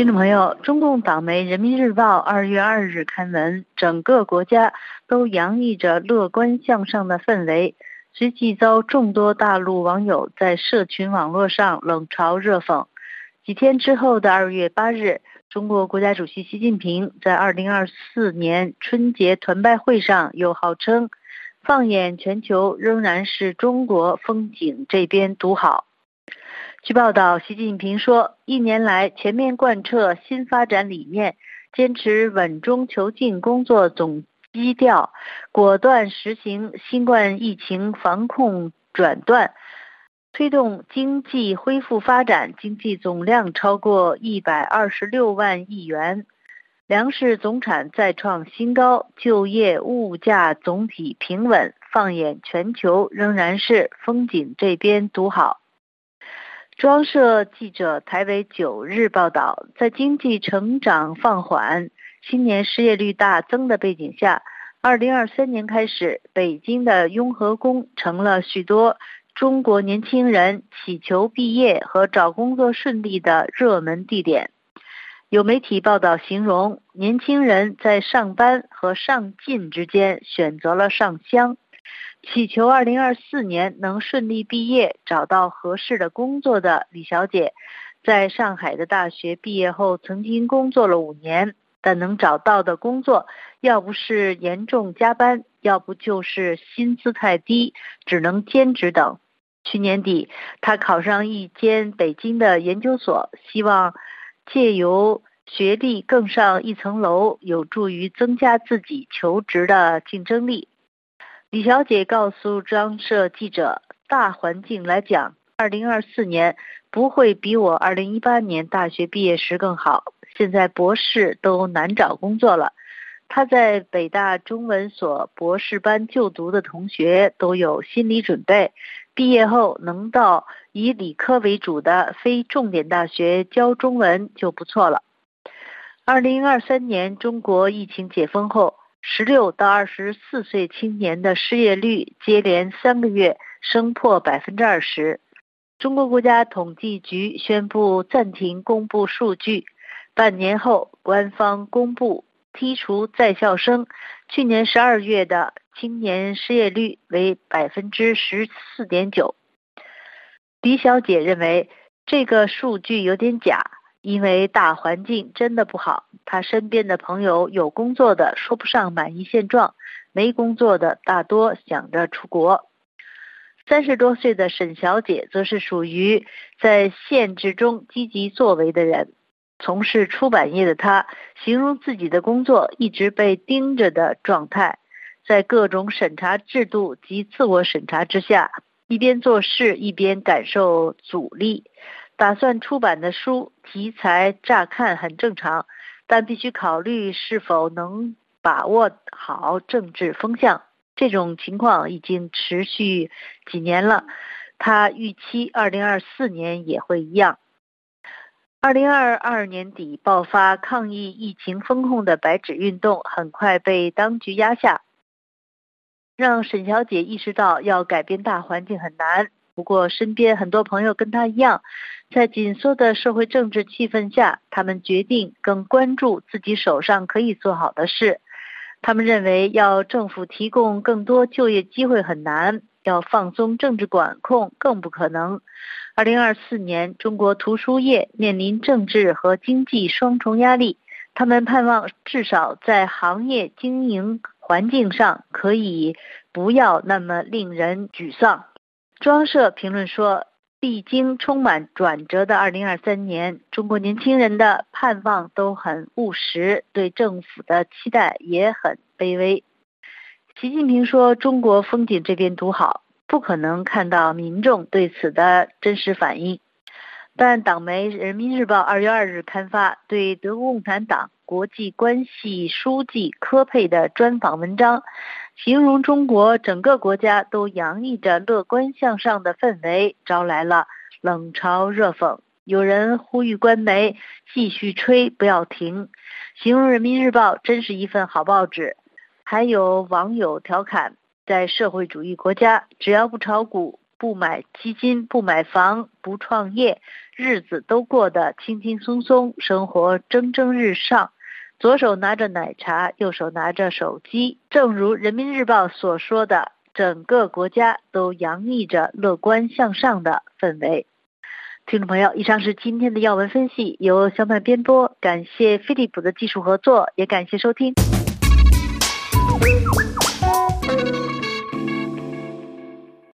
听众朋友，中共党媒《人民日报》二月二日刊文，整个国家都洋溢着乐观向上的氛围，随即遭众多大陆网友在社群网络上冷嘲热讽。几天之后的二月八日，中国国家主席习近平在二零二四年春节团拜会上又号称：“放眼全球，仍然是中国风景这边独好。”据报道，习近平说，一年来全面贯彻新发展理念，坚持稳中求进工作总基调，果断实行新冠疫情防控转段，推动经济恢复发展，经济总量超过一百二十六万亿元，粮食总产再创新高，就业物价总体平稳。放眼全球，仍然是风景这边独好。中社记者台北九日报道，在经济成长放缓、新年失业率大增的背景下，二零二三年开始，北京的雍和宫成了许多中国年轻人祈求毕业和找工作顺利的热门地点。有媒体报道形容，年轻人在上班和上进之间选择了上香。祈求二零二四年能顺利毕业，找到合适的工作的李小姐，在上海的大学毕业后，曾经工作了五年，但能找到的工作，要不是严重加班，要不就是薪资太低，只能兼职等。去年底，她考上一间北京的研究所，希望借由学历更上一层楼，有助于增加自己求职的竞争力。李小姐告诉张社记者：“大环境来讲，二零二四年不会比我二零一八年大学毕业时更好。现在博士都难找工作了。他在北大中文所博士班就读的同学都有心理准备，毕业后能到以理科为主的非重点大学教中文就不错了。二零二三年中国疫情解封后。”十六到二十四岁青年的失业率接连三个月升破百分之二十。中国国家统计局宣布暂停公布数据，半年后官方公布剔除在校生，去年十二月的青年失业率为百分之十四点九。李小姐认为这个数据有点假。因为大环境真的不好，他身边的朋友有工作的说不上满意现状，没工作的大多想着出国。三十多岁的沈小姐则是属于在限制中积极作为的人。从事出版业的她，形容自己的工作一直被盯着的状态，在各种审查制度及自我审查之下，一边做事一边感受阻力。打算出版的书题材乍看很正常，但必须考虑是否能把握好政治风向。这种情况已经持续几年了，他预期二零二四年也会一样。二零二二年底爆发抗议疫情风控的白纸运动，很快被当局压下，让沈小姐意识到要改变大环境很难。不过，身边很多朋友跟他一样。在紧缩的社会政治气氛下，他们决定更关注自己手上可以做好的事。他们认为，要政府提供更多就业机会很难，要放松政治管控更不可能。二零二四年，中国图书业面临政治和经济双重压力。他们盼望至少在行业经营环境上可以不要那么令人沮丧。庄社评论说。历经充满转折的二零二三年，中国年轻人的盼望都很务实，对政府的期待也很卑微。习近平说：“中国风景这边独好，不可能看到民众对此的真实反应。”但党媒《人民日报》二月二日刊发对德国共产党国际关系书记科佩的专访文章。形容中国整个国家都洋溢着乐观向上的氛围，招来了冷嘲热讽。有人呼吁官媒继续吹，不要停，形容《人民日报》真是一份好报纸。还有网友调侃，在社会主义国家，只要不炒股、不买基金、不买房、不创业，日子都过得轻轻松松，生活蒸蒸日上。左手拿着奶茶，右手拿着手机。正如人民日报所说的，整个国家都洋溢着乐观向上的氛围。听众朋友，以上是今天的要闻分析，由肖曼编播，感谢飞利浦的技术合作，也感谢收听。